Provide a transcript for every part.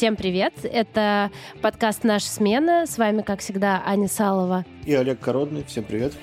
Всем привет! Это подкаст «Наша смена». С вами, как всегда, Аня Салова. И Олег Кородный. Всем привет!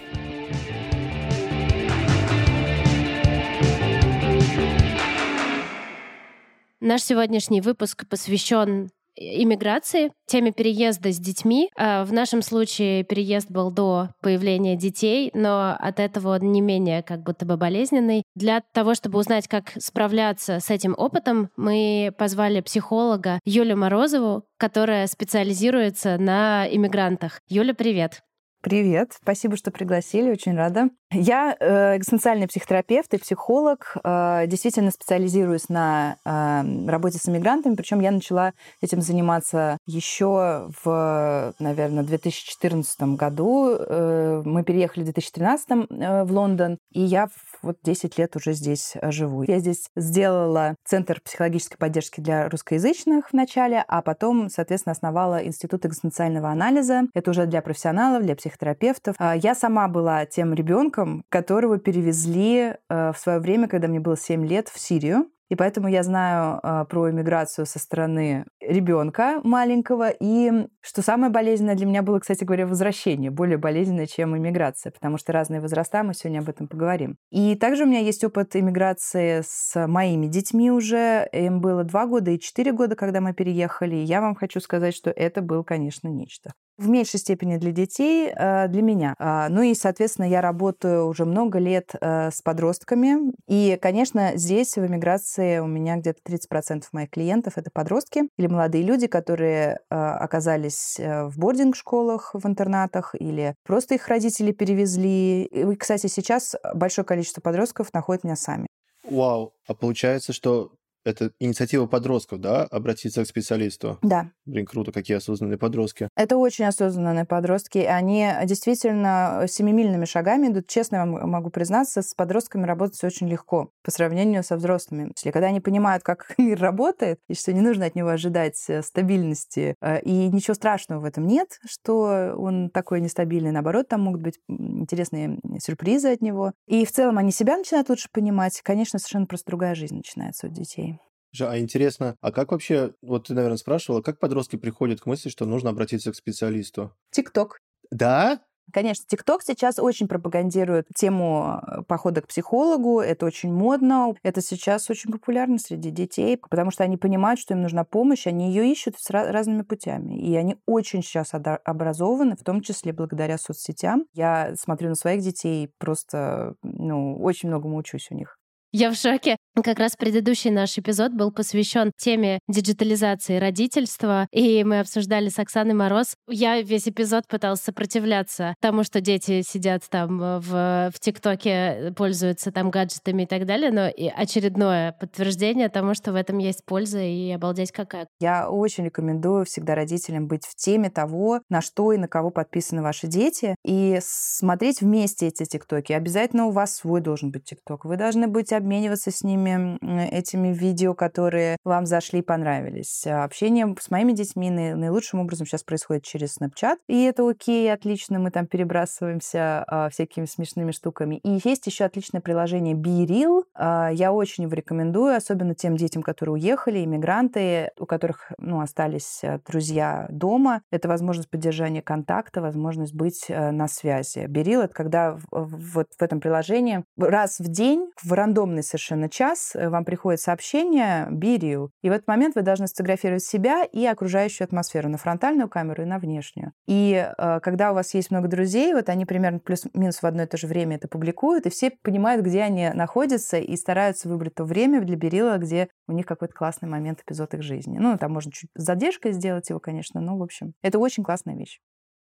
Наш сегодняшний выпуск посвящен иммиграции, теме переезда с детьми. А, в нашем случае переезд был до появления детей, но от этого он не менее как будто бы болезненный. Для того, чтобы узнать, как справляться с этим опытом, мы позвали психолога Юлю Морозову, которая специализируется на иммигрантах. Юля, привет! Привет, спасибо, что пригласили, очень рада. Я э, экзистенциальный психотерапевт и психолог, э, действительно специализируюсь на э, работе с иммигрантами, причем я начала этим заниматься еще в, наверное, 2014 году. Э, мы переехали в 2013 э, в Лондон, и я вот 10 лет уже здесь э, живу. Я здесь сделала Центр психологической поддержки для русскоязычных в начале, а потом, соответственно, основала Институт экзистенциального анализа. Это уже для профессионалов, для психотерапевтов. А, я сама была тем ребенком, которого перевезли э, в свое время, когда мне было 7 лет, в Сирию. И поэтому я знаю э, про иммиграцию со стороны ребенка маленького. И что самое болезненное для меня было, кстати говоря, возвращение. Более болезненное, чем иммиграция, потому что разные возраста, мы сегодня об этом поговорим. И также у меня есть опыт иммиграции с моими детьми уже. Им было два года и четыре года, когда мы переехали. И я вам хочу сказать, что это было, конечно, нечто в меньшей степени для детей, э, для меня. А, ну и, соответственно, я работаю уже много лет э, с подростками. И, конечно, здесь в эмиграции у меня где-то 30% моих клиентов — это подростки или молодые люди, которые э, оказались в бординг-школах, в интернатах, или просто их родители перевезли. И, кстати, сейчас большое количество подростков находят меня сами. Вау. А получается, что это инициатива подростков, да, обратиться к специалисту? Да. Блин, круто, какие осознанные подростки. Это очень осознанные подростки. Они действительно семимильными шагами идут. Честно вам могу признаться, с подростками работать очень легко по сравнению со взрослыми. Если когда они понимают, как мир работает, и что не нужно от него ожидать э, стабильности, э, и ничего страшного в этом нет, что он такой нестабильный, наоборот, там могут быть интересные сюрпризы от него. И в целом они себя начинают лучше понимать. Конечно, совершенно просто другая жизнь начинается у детей. А интересно, а как вообще, вот ты, наверное, спрашивала, как подростки приходят к мысли, что нужно обратиться к специалисту? ТикТок. Да? Конечно, ТикТок сейчас очень пропагандирует тему э, похода к психологу. Это очень модно. Это сейчас очень популярно среди детей, потому что они понимают, что им нужна помощь, они ее ищут с разными путями. И они очень сейчас образованы, в том числе благодаря соцсетям. Я смотрю на своих детей, просто ну, очень многому учусь у них. Я в шоке. Как раз предыдущий наш эпизод был посвящен теме диджитализации родительства, и мы обсуждали с Оксаной Мороз. Я весь эпизод пыталась сопротивляться тому, что дети сидят там э, в, в ТикТоке, пользуются там гаджетами и так далее, но и очередное подтверждение тому, что в этом есть польза, и обалдеть какая. Я очень рекомендую всегда родителям быть в теме того, на что и на кого подписаны ваши дети, и смотреть вместе эти ТикТоки. Обязательно у вас свой должен быть ТикТок. Вы должны быть обмениваться с ними этими видео, которые вам зашли и понравились. Общение с моими детьми наилучшим образом сейчас происходит через Snapchat, и это окей, отлично, мы там перебрасываемся а, всякими смешными штуками. И есть еще отличное приложение BeReal. А, я очень его рекомендую, особенно тем детям, которые уехали, иммигранты, у которых ну, остались э, друзья дома. Это возможность поддержания контакта, возможность быть э, на связи. BeReal — это когда вот в этом приложении раз в день, в рандомный совершенно час, э, вам приходит сообщение BeReal. И в этот момент вы должны сфотографировать себя и окружающую атмосферу на фронтальную камеру и на внешнюю. И когда у вас есть много друзей, вот они примерно плюс-минус в одно и то же время это публикуют, и все понимают, где они находятся, и стараются выбрать то время для Берила, где у них какой-то классный момент, эпизод их жизни. Ну, там можно чуть задержкой сделать его, конечно, но, в общем, это очень классная вещь.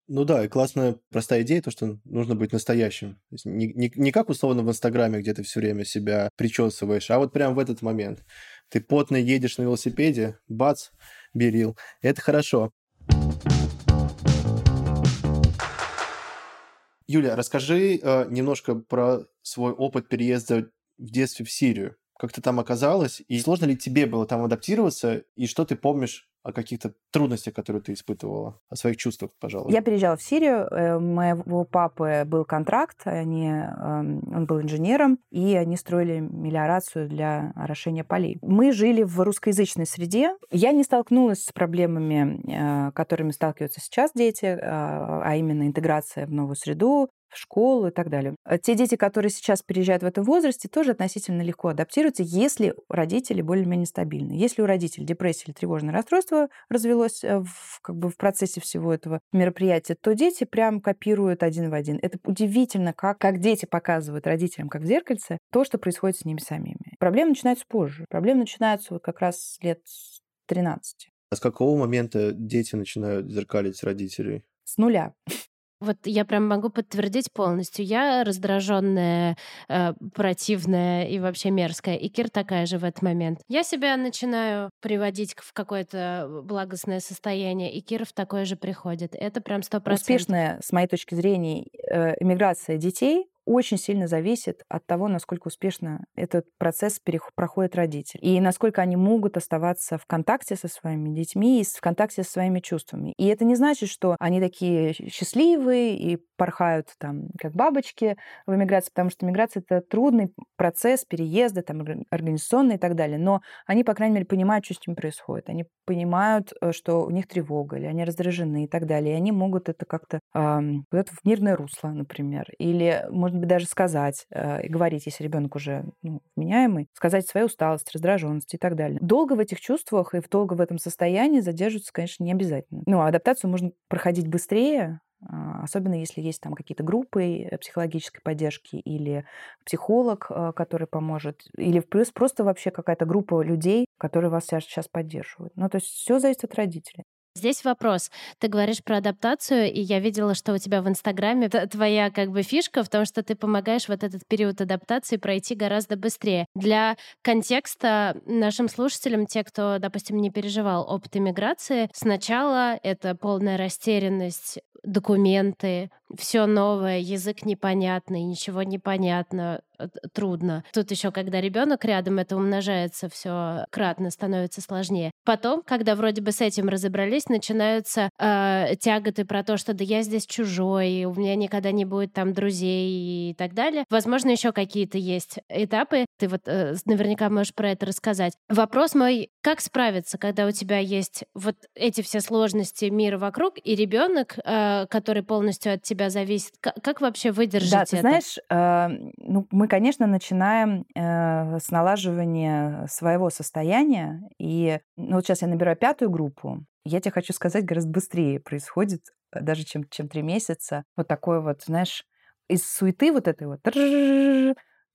Ну да, и классная простая идея, то, что нужно быть настоящим. Не, не, не как условно в Инстаграме, где ты все время себя причесываешь, а вот прям в этот момент. Ты потно едешь на велосипеде, бац, берил. Это хорошо. Юля, расскажи э, немножко про свой опыт переезда в детстве в Сирию как ты там оказалась, и сложно ли тебе было там адаптироваться, и что ты помнишь о каких-то трудностях, которые ты испытывала, о своих чувствах, пожалуйста. Я переезжала в Сирию, э, у моего папы был контракт, они, эм, он был инженером, и они строили мелиорацию для орошения полей. Мы жили в русскоязычной среде. Я не столкнулась с проблемами, э, которыми сталкиваются сейчас дети, э, а именно интеграция в новую среду, в школу и так далее. А те дети, которые сейчас переезжают в этом возрасте, тоже относительно легко адаптируются, если родители более-менее стабильны. Если у родителей депрессия или тревожное расстройство развелось э, в, как бы в процессе всего этого мероприятия, то дети прям копируют один в один. Это удивительно, как, как дети показывают родителям, как в зеркальце, то, что происходит с ними самими. Проблемы начинаются позже. Проблемы начинаются вот как раз лет 13. А с какого момента дети начинают зеркалить родителей? С нуля. Вот я прям могу подтвердить полностью. Я раздраженная, э, противная и вообще мерзкая. И Кир такая же в этот момент. Я себя начинаю приводить в какое-то благостное состояние, и Кир в такое же приходит. Это прям сто процентов. Успешная, с моей точки зрения, э, иммиграция детей очень сильно зависит от того, насколько успешно этот процесс проходит родитель. И насколько они могут оставаться в контакте со своими детьми и в контакте со своими чувствами. И это не значит, что они такие счастливые и порхают там как бабочки в эмиграции, потому что эмиграция — это трудный процесс переезда, там, организационный и так далее. Но они, по крайней мере, понимают, что с ним происходит. Они понимают, э, что у них тревога, или они раздражены и так далее. И они могут это как-то э, в мирное русло, например. Или, может быть, даже сказать э, и говорить, если ребенок уже ну, вменяемый, сказать свою усталость, раздраженность и так далее. Долго в этих чувствах и долго в этом состоянии задерживаться, конечно, не обязательно. Ну, а адаптацию можно проходить быстрее, а, особенно если есть там какие-то группы э, психологической поддержки или психолог, а, который поможет, или плюс просто вообще какая-то группа людей, которые вас сейчас поддерживают. Ну, то есть все зависит от родителей. Здесь вопрос. Ты говоришь про адаптацию, и я видела, что у тебя в Инстаграме твоя как бы фишка в том, что ты помогаешь вот этот период адаптации пройти гораздо быстрее. Для контекста нашим слушателям, те, кто, допустим, не переживал опыт иммиграции, сначала это полная растерянность, документы, все новое, язык непонятный, ничего не понятно, э, трудно. Тут еще, когда ребенок рядом, это умножается все кратно, становится сложнее. Потом, когда вроде бы с этим разобрались, начинаются э, тяготы про то, что да я здесь чужой, у меня никогда не будет там друзей и так далее. Возможно, еще какие-то есть этапы. Ты вот э, наверняка можешь про это рассказать. Вопрос мой, как справиться, когда у тебя есть вот эти все сложности мира вокруг, и ребенок, э, который полностью от тебя зависит. Как, как вообще выдержать да, ты это? знаешь, э, ну, мы, конечно, начинаем э, с налаживания своего состояния. И ну, вот сейчас я набираю пятую группу. Я тебе хочу сказать, гораздо быстрее происходит, э, даже чем, чем три месяца. Вот такое вот, знаешь, из суеты вот этой вот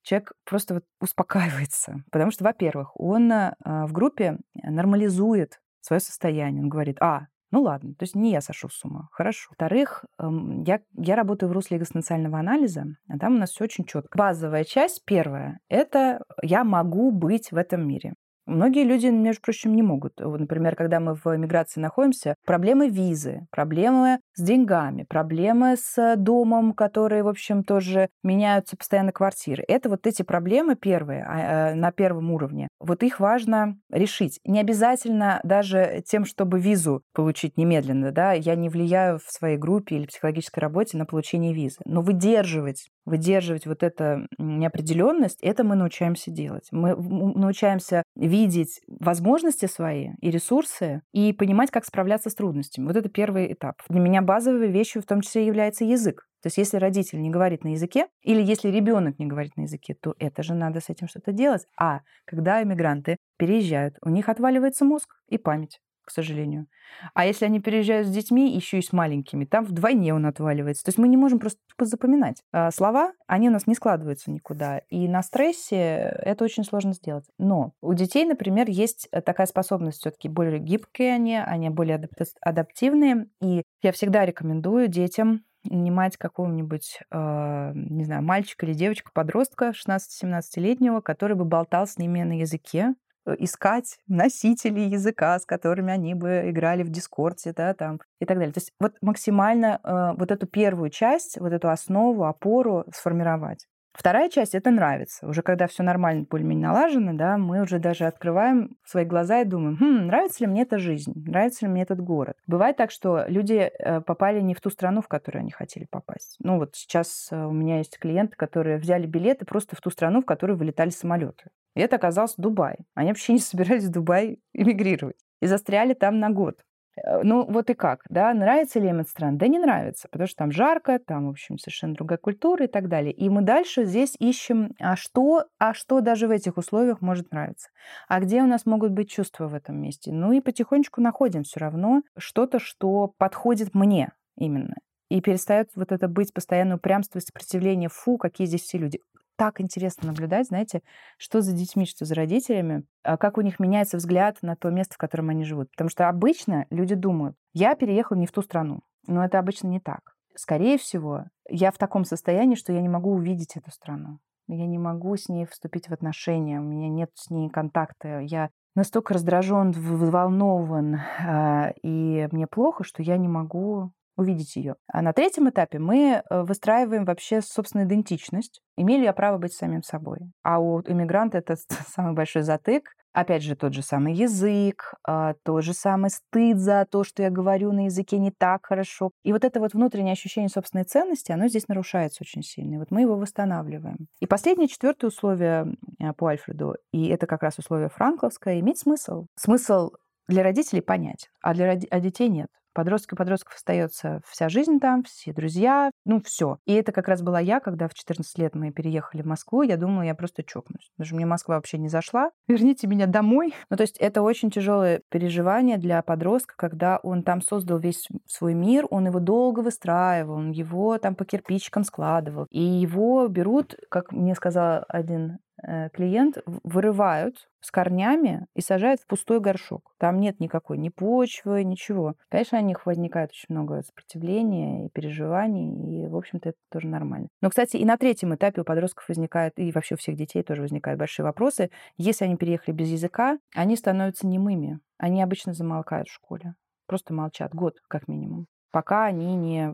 человек просто вот успокаивается. Потому что, во-первых, он в группе нормализует свое состояние. Он говорит, а, ну ладно, то есть не я сошел с ума. Хорошо. Во-вторых, эм, я, я работаю в русле экзистенциального анализа, а там у нас все очень четко. Базовая часть, первая, это я могу быть в этом мире. Многие люди, между прочим, не могут. Вот, например, когда мы в миграции находимся, проблемы визы, проблемы с деньгами, проблемы с домом, которые, в общем, тоже меняются постоянно квартиры. Это вот эти проблемы первые а, э, на первом уровне. Вот их важно решить. Не обязательно даже тем, чтобы визу получить немедленно. Да? Я не влияю в своей группе или психологической работе на получение визы. Но выдерживать выдерживать вот эту неопределенность, это мы научаемся делать. Мы научаемся видеть возможности свои и ресурсы и понимать, как справляться с трудностями. Вот это первый этап. Для меня базовой вещью в том числе является язык. То есть если родитель не говорит на языке, или если ребенок не говорит на языке, то это же надо с этим что-то делать. А когда иммигранты переезжают, у них отваливается мозг и память к сожалению. А если они переезжают с детьми, еще и с маленькими, там вдвойне он отваливается. То есть мы не можем просто запоминать. А слова, они у нас не складываются никуда. И на стрессе это очень сложно сделать. Но у детей, например, есть такая способность все-таки более гибкие они, они более адаптивные. И я всегда рекомендую детям нанимать какого-нибудь, э, не знаю, мальчика или девочку, подростка 16-17-летнего, который бы болтал с ними на языке, Э, искать носители языка, с которыми они бы играли в Дискорде, да, там, и так далее. То есть вот максимально э, вот эту первую часть, вот эту основу, опору сформировать. Вторая часть — это нравится. Уже когда все нормально, более-менее налажено, да, мы уже даже открываем свои глаза и думаем, хм, нравится ли мне эта жизнь, нравится ли мне этот город. Бывает так, что люди э, попали не в ту страну, в которую они хотели попасть. Ну вот сейчас э, у меня есть клиенты, которые взяли билеты просто в ту страну, в которую вылетали самолеты. И это оказался Дубай. Они вообще не собирались в Дубай эмигрировать. И застряли там на год. Э, ну, вот и как, да, нравится ли им эта страна? Да не нравится, потому что там жарко, там, в общем, совершенно другая культура и так далее. И мы дальше здесь ищем, а что, а что даже в этих условиях может нравиться? А где у нас могут быть чувства в этом месте? Ну и потихонечку находим все равно что-то, что подходит мне именно. И перестает вот это быть постоянное упрямство и сопротивление. Фу, какие здесь все люди так интересно наблюдать, знаете, что за детьми, что за родителями, а как у них меняется взгляд на то место, в котором они живут. Потому что обычно люди думают, я переехал не в ту страну. Но это обычно не так. Скорее всего, я в таком состоянии, что я не могу увидеть эту страну. Я не могу с ней вступить в отношения, у меня нет с ней контакта. Я настолько раздражен, взволнован, а, и мне плохо, что я не могу увидеть ее. А на третьем этапе мы э, выстраиваем вообще собственную идентичность. Имели я право быть самим собой. А у иммигранта это самый большой затык. Опять же, тот же самый язык, а, тот же самый стыд за то, что я говорю на языке не так хорошо. И вот это вот внутреннее ощущение собственной ценности, оно здесь нарушается очень сильно. И вот мы его восстанавливаем. И последнее, четвертое условие э, по Альфреду, и это как раз условие франкловское, иметь смысл. Смысл для родителей понять, а для а детей нет. Подростка подростков остается вся жизнь там, все друзья, ну все. И это как раз была я, когда в 14 лет мы переехали в Москву, я думала, я просто чокнусь. Что мне Москва вообще не зашла. Верните меня домой. Ну то есть это очень тяжелое переживание для подростка, когда он там создал весь свой мир, он его долго выстраивал, он его там по кирпичикам складывал. И его берут, как мне сказал один клиент вырывают с корнями и сажают в пустой горшок. Там нет никакой ни почвы, ничего. Конечно, у них возникает очень много сопротивления и переживаний, и, в общем-то, это тоже нормально. Но, кстати, и на третьем этапе у подростков возникает, и вообще у всех детей тоже возникают большие вопросы. Если они переехали без языка, они становятся немыми. Они обычно замолкают в школе. Просто молчат год, как минимум пока они не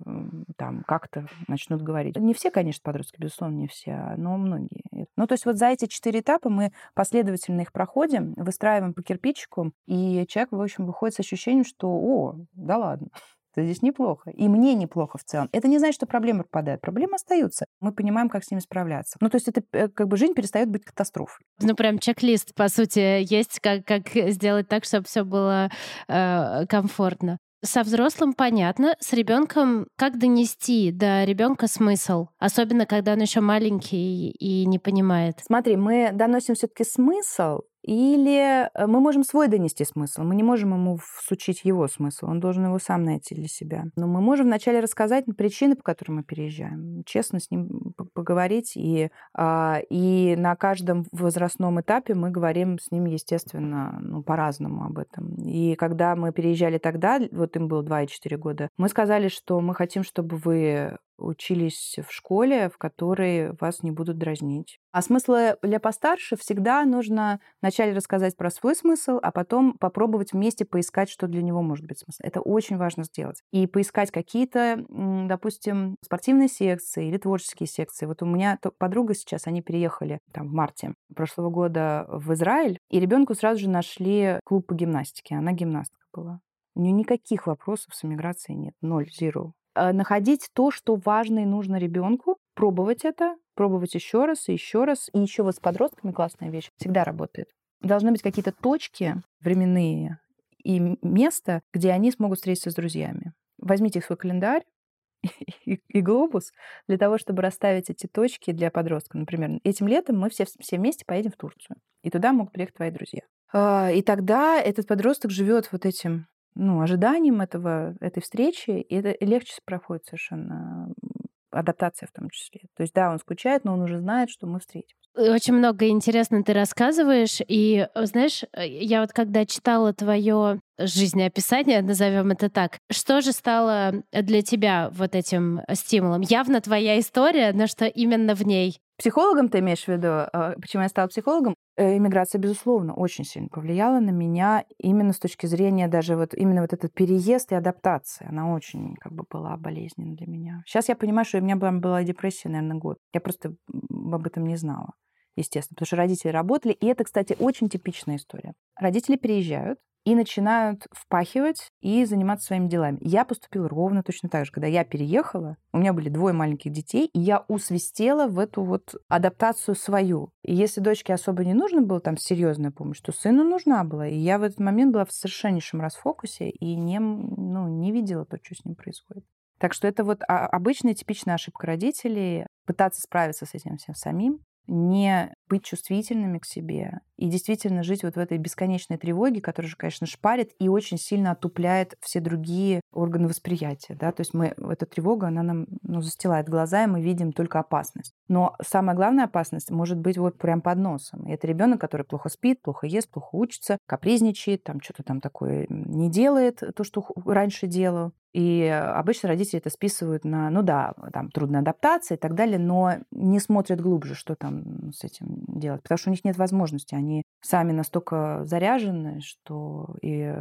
там как-то начнут говорить. Не все, конечно, подростки, безусловно, не все, но многие. Ну, то есть вот за эти четыре этапа мы последовательно их проходим, выстраиваем по кирпичику, и человек, в общем, выходит с ощущением, что, о, да ладно, здесь неплохо. И мне неплохо в целом. Это не значит, что проблемы пропадают. Проблемы остаются. Мы понимаем, как с ними справляться. Ну, то есть это э, как бы жизнь перестает быть катастрофой. Ну, прям чек-лист, по сути, есть, как, как сделать так, чтобы все было э, комфортно. Со взрослым понятно, с ребенком как донести до ребенка смысл, особенно когда он еще маленький и не понимает. Смотри, мы доносим все-таки смысл или э, мы можем свой донести смысл. Мы не можем ему всучить его смысл. Он должен его сам найти для себя. Но мы можем вначале рассказать причины, по которым мы переезжаем. Честно с ним поговорить. И, а, и на каждом возрастном этапе мы говорим с ним, естественно, ну, по-разному об этом. И когда мы переезжали тогда, вот им было 2 и 4 года, мы сказали, что мы хотим, чтобы вы учились в школе, в которой вас не будут дразнить. А смыслы для постарше всегда нужно вначале рассказать про свой смысл, а потом попробовать вместе поискать, что для него может быть смысл. Это очень важно сделать. И поискать какие-то, допустим, спортивные секции или творческие секции. Вот у меня подруга сейчас, они переехали там в марте прошлого года в Израиль, и ребенку сразу же нашли клуб по гимнастике. Она гимнастка была. У нее никаких вопросов с иммиграцией нет. Ноль, зеро. А находить то, что важно и нужно ребенку, пробовать это, пробовать еще раз и еще раз. И еще вот с подростками классная вещь всегда работает. Должны быть какие-то точки временные и место, где они смогут встретиться с друзьями. Возьмите свой календарь и, и глобус для того, чтобы расставить эти точки для подростка. Например, этим летом мы все, все вместе поедем в Турцию, и туда могут приехать твои друзья. А, и тогда этот подросток живет вот этим ну, ожиданием этого, этой встречи, и это легче проходит совершенно адаптация в том числе. То есть, да, он скучает, но он уже знает, что мы встретимся. Очень много интересно ты рассказываешь. И, знаешь, я вот когда читала твое жизнеописание, назовем это так, что же стало для тебя вот этим стимулом? Явно твоя история, но что именно в ней? Психологом ты имеешь в виду? А, почему я стала психологом? Э, иммиграция, безусловно, очень сильно повлияла на меня именно с точки зрения даже вот именно вот этот переезд и адаптация. Она очень как бы была болезненна для меня. Сейчас я понимаю, что у меня была, депрессия, наверное, год. Я просто об этом не знала, естественно, потому что родители работали. И это, кстати, очень типичная история. Родители переезжают, и начинают впахивать и заниматься своими делами. Я поступила ровно точно так же. Когда я переехала, у меня были двое маленьких детей, и я усвистела в эту вот адаптацию свою. И если дочке особо не нужно было там серьезная помощь, то сыну нужна была. И я в этот момент была в совершеннейшем расфокусе и не, ну, не видела то, что с ним происходит. Так что это вот обычная типичная ошибка родителей пытаться справиться с этим всем самим, не быть чувствительными к себе и действительно жить вот в этой бесконечной тревоге, которая же, конечно, шпарит и очень сильно отупляет все другие органы восприятия. Да? То есть мы, эта тревога, она нам ну, застилает глаза, и мы видим только опасность. Но самая главная опасность может быть вот прям под носом. И это ребенок, который плохо спит, плохо ест, плохо учится, капризничает, там что-то там такое не делает, то, что раньше делал. И обычно родители это списывают на, ну да, там трудная адаптация и так далее, но не смотрят глубже, что там с этим делать, потому что у них нет возможности. Они сами настолько заряжены, что и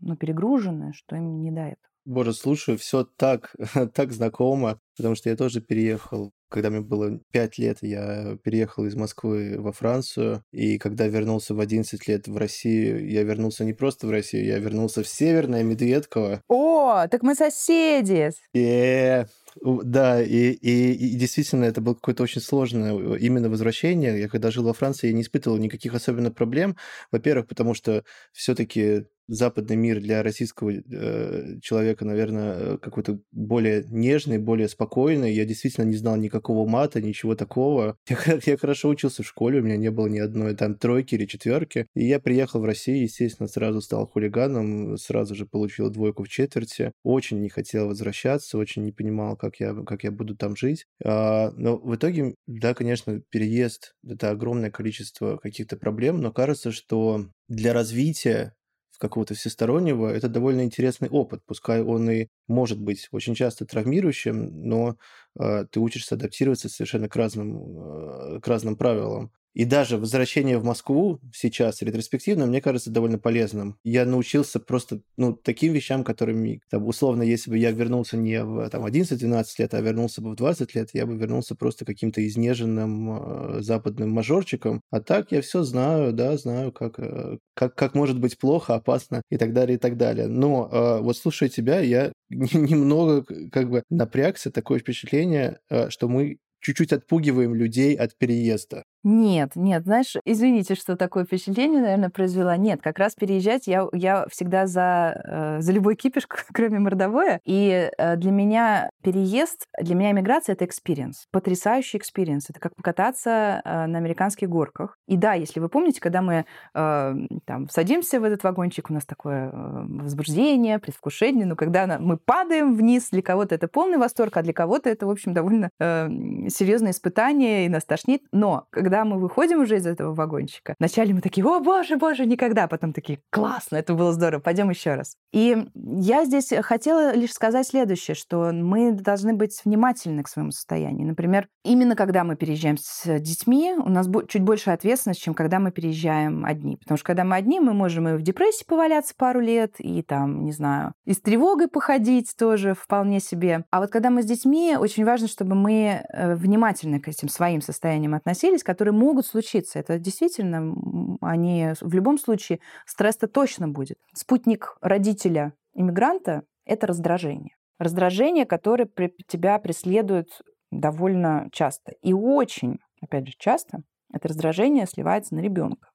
ну, перегружены, что им не этого. Боже, слушаю, все так, так знакомо, потому что я тоже переехал когда мне было 5 лет, я переехал из Москвы во Францию, и когда вернулся в 11 лет в Россию, я вернулся не просто в Россию, я вернулся в Северное Медведково. О, так мы соседи! И да, и, и, и действительно это было какое-то очень сложное э, именно возвращение. Я когда жил во Франции, я не испытывал никаких особенно проблем. Во-первых, потому что все-таки западный мир для российского э, человека, наверное, какой-то более нежный, более спокойный. Я действительно не знал никакого мата, ничего такого. Я, я хорошо учился в школе, у меня не было ни одной там тройки или четверки. И я приехал в Россию, естественно, сразу стал хулиганом, сразу же получил двойку в четверти. Очень не хотел возвращаться, очень не понимал, как я, как я буду там жить. А, но в итоге, да, конечно, переезд — это огромное количество каких-то проблем, но кажется, что для развития какого-то всестороннего, это довольно интересный опыт. Пускай он и может быть очень часто травмирующим, но э, ты учишься адаптироваться совершенно к разным, э, к разным правилам. И даже возвращение в Москву сейчас ретроспективно, мне кажется, довольно полезным. Я научился просто ну, таким вещам, которыми, там, условно, если бы я вернулся не в там, 11-12 лет, а вернулся бы в 20 лет, я бы вернулся просто каким-то изнеженным э, западным мажорчиком. А так я все знаю, да, знаю, как, э, как, как может быть плохо, опасно и так далее, и так далее. Но э, вот слушая тебя, я немного как бы напрягся, такое впечатление, э, что мы чуть-чуть отпугиваем людей от переезда. Нет, нет, знаешь, извините, что такое впечатление, наверное, произвела. Нет, как раз переезжать я, я всегда за, э, за любой кипиш, кроме мордобоя. И э, для меня переезд, для меня иммиграция — это experience, потрясающий experience. Это как покататься э, на американских горках. И да, если вы помните, когда мы там садимся в этот вагончик, у нас такое возбуждение, предвкушение, но когда мы падаем вниз, для кого-то это полный восторг, а для кого-то это, в общем, довольно серьезное испытание, и нас тошнит. Но когда когда мы выходим уже из этого вагончика, вначале мы такие, о, боже, боже, никогда. Потом такие, классно, это было здорово, пойдем еще раз. И я здесь хотела лишь сказать следующее, что мы должны быть внимательны к своему состоянию. Например, именно когда мы переезжаем с детьми, у нас чуть больше ответственность, чем когда мы переезжаем одни. Потому что когда мы одни, мы можем и в депрессии поваляться пару лет, и там, не знаю, и с тревогой походить тоже вполне себе. А вот когда мы с детьми, очень важно, чтобы мы э, внимательно к этим своим состояниям относились, которые могут случиться. Это действительно, они в любом случае стресс-то точно будет. Спутник родителя иммигранта — это раздражение. Раздражение, которое тебя преследует довольно часто. И очень, опять же, часто это раздражение сливается на ребенка.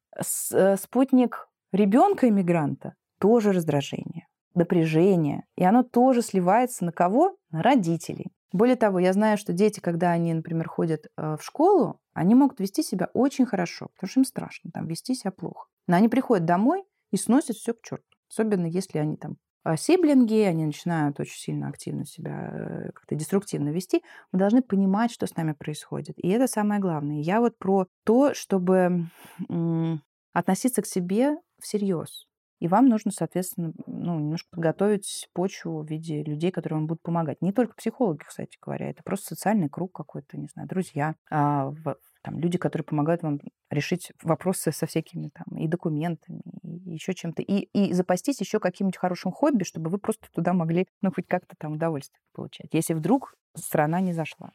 Э, спутник ребенка иммигранта тоже раздражение, напряжение. И оно тоже сливается на кого? На родителей. Более того, я знаю, что дети, когда они, например, ходят э, в школу, они могут вести себя очень хорошо, потому что им страшно там вести себя плохо. Но они приходят домой и сносят все к черту. Особенно если они там а, сиблинги, они начинают очень сильно активно себя э, как-то деструктивно вести, мы должны понимать, что с нами происходит. И это самое главное. Я вот про то, чтобы относиться к себе всерьез. И вам нужно, соответственно, ну, немножко подготовить почву в виде людей, которые вам будут помогать. Не только психологи, кстати говоря, это просто социальный круг какой-то, не знаю, друзья, а, там, люди, которые помогают вам решить вопросы со всякими там и документами, и еще чем-то. И, и запастись еще каким-нибудь хорошим хобби, чтобы вы просто туда могли, ну, хоть как-то там удовольствие получать, если вдруг страна не зашла.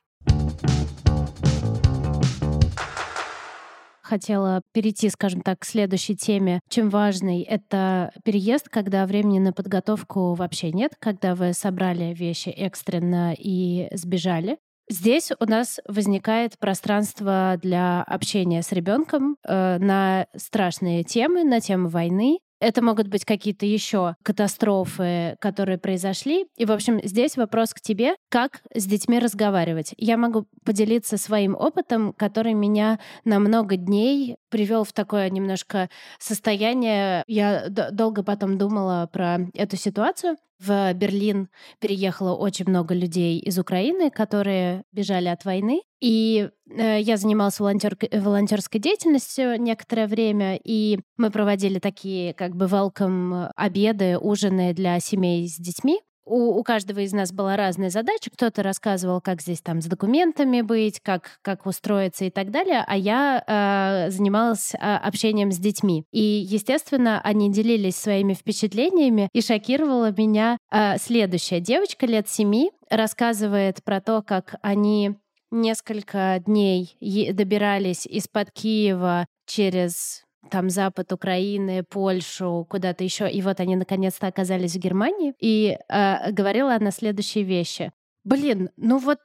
Хотела перейти, скажем так, к следующей теме. Чем важный это переезд, когда времени на подготовку вообще нет, когда вы собрали вещи экстренно и сбежали. Здесь у нас возникает пространство для общения с ребенком э, на страшные темы, на тему войны, это могут быть какие-то еще катастрофы, которые произошли. И, в общем, здесь вопрос к тебе, как с детьми разговаривать. Я могу поделиться своим опытом, который меня на много дней привел в такое немножко состояние. Я долго потом думала про эту ситуацию. В Берлин переехало очень много людей из Украины, которые бежали от войны. И э, я занималась волонтер, волонтерской деятельностью некоторое время, и мы проводили такие как бы welcome обеды, ужины для семей с детьми у, у каждого из нас была разная задача. Кто-то рассказывал, как здесь там с документами быть, как, как устроиться и так далее, а я э, занималась э, общением с детьми. И, естественно, они делились своими впечатлениями, и шокировала меня э, следующая. Девочка лет семи рассказывает про то, как они несколько дней добирались из-под Киева через там запад Украины, Польшу, куда-то еще. И вот они наконец-то оказались в Германии. И э, говорила она следующие вещи. Блин, ну вот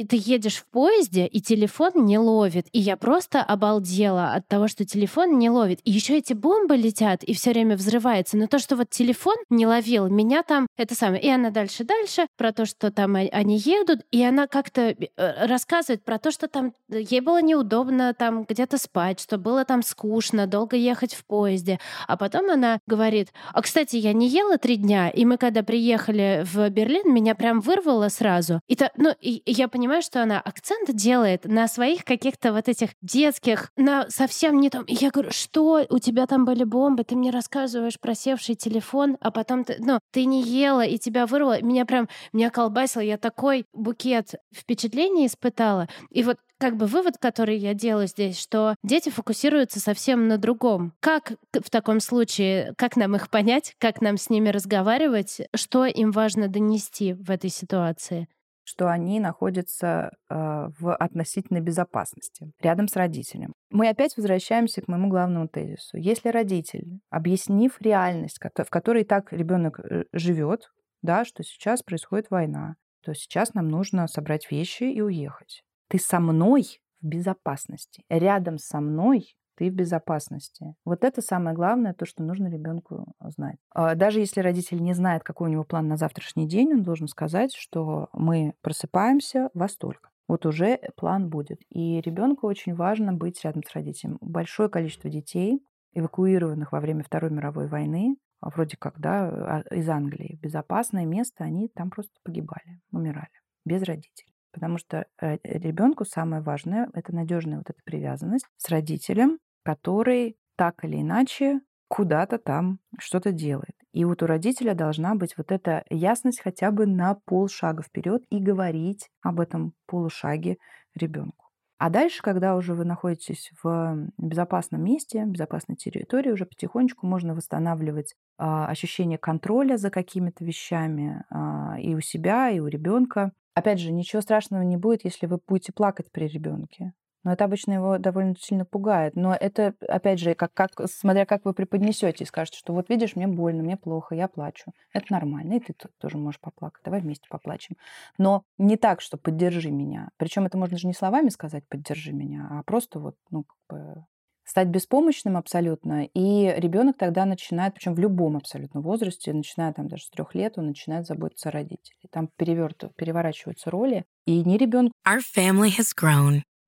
и ты едешь в поезде, и телефон не ловит. И я просто обалдела от того, что телефон не ловит. И еще эти бомбы летят, и все время взрывается. Но то, что вот телефон не ловил, меня там это самое. И она дальше-дальше про то, что там они едут, и она как-то э, рассказывает про то, что там ей было неудобно там где-то спать, что было там скучно, долго ехать в поезде. А потом она говорит, а, кстати, я не ела три дня, и мы когда приехали в Берлин, меня прям вырвало сразу. И, то, ну, и я понимаю, понимаю, что она акцент делает на своих каких-то вот этих детских, на совсем не том. И я говорю, что у тебя там были бомбы, ты мне рассказываешь про севший телефон, а потом ты, ну, ты не ела и тебя вырвало. Меня прям, меня колбасило, я такой букет впечатлений испытала. И вот как бы вывод, который я делаю здесь, что дети фокусируются совсем на другом. Как в таком случае, как нам их понять, как нам с ними разговаривать, что им важно донести в этой ситуации? Что они находятся э, в относительной безопасности рядом с родителем. Мы опять возвращаемся к моему главному тезису. Если родитель, объяснив реальность, в которой так ребенок э, живет, да, что сейчас происходит война, то сейчас нам нужно собрать вещи и уехать. Ты со мной в безопасности. Рядом со мной ты в безопасности. Вот это самое главное, то, что нужно ребенку знать. А даже если родитель не знает, какой у него план на завтрашний день, он должен сказать, что мы просыпаемся во столько. Вот уже план будет. И ребенку очень важно быть рядом с родителем. Большое количество детей, эвакуированных во время Второй мировой войны, а вроде как, да, а, из Англии, безопасное место, они там просто погибали, умирали без родителей. Потому что э, ребенку самое важное это надежная вот эта привязанность с родителем, который так или иначе куда-то там что-то делает. И вот у родителя должна быть вот эта ясность хотя бы на полшага вперед и говорить об этом полушаге ребенку. А дальше, когда уже вы находитесь в безопасном месте, безопасной территории, уже потихонечку можно восстанавливать а, ощущение контроля за какими-то вещами а, и у себя, и у ребенка. Опять же, ничего страшного не будет, если вы будете плакать при ребенке. Но это обычно его довольно сильно пугает. Но это, опять же, как, как, смотря как вы преподнесете, скажете, что вот видишь, мне больно, мне плохо, я плачу. Это нормально, и ты тоже можешь поплакать. Давай вместе поплачем. Но не так, что поддержи меня. Причем это можно же не словами сказать поддержи меня, а просто вот, ну, как бы стать беспомощным абсолютно, и ребенок тогда начинает, причем в любом абсолютно возрасте, начиная там даже с трех лет, он начинает заботиться о родителях. Там перевертываются, переворачиваются роли, и не ребенок. Our family has grown.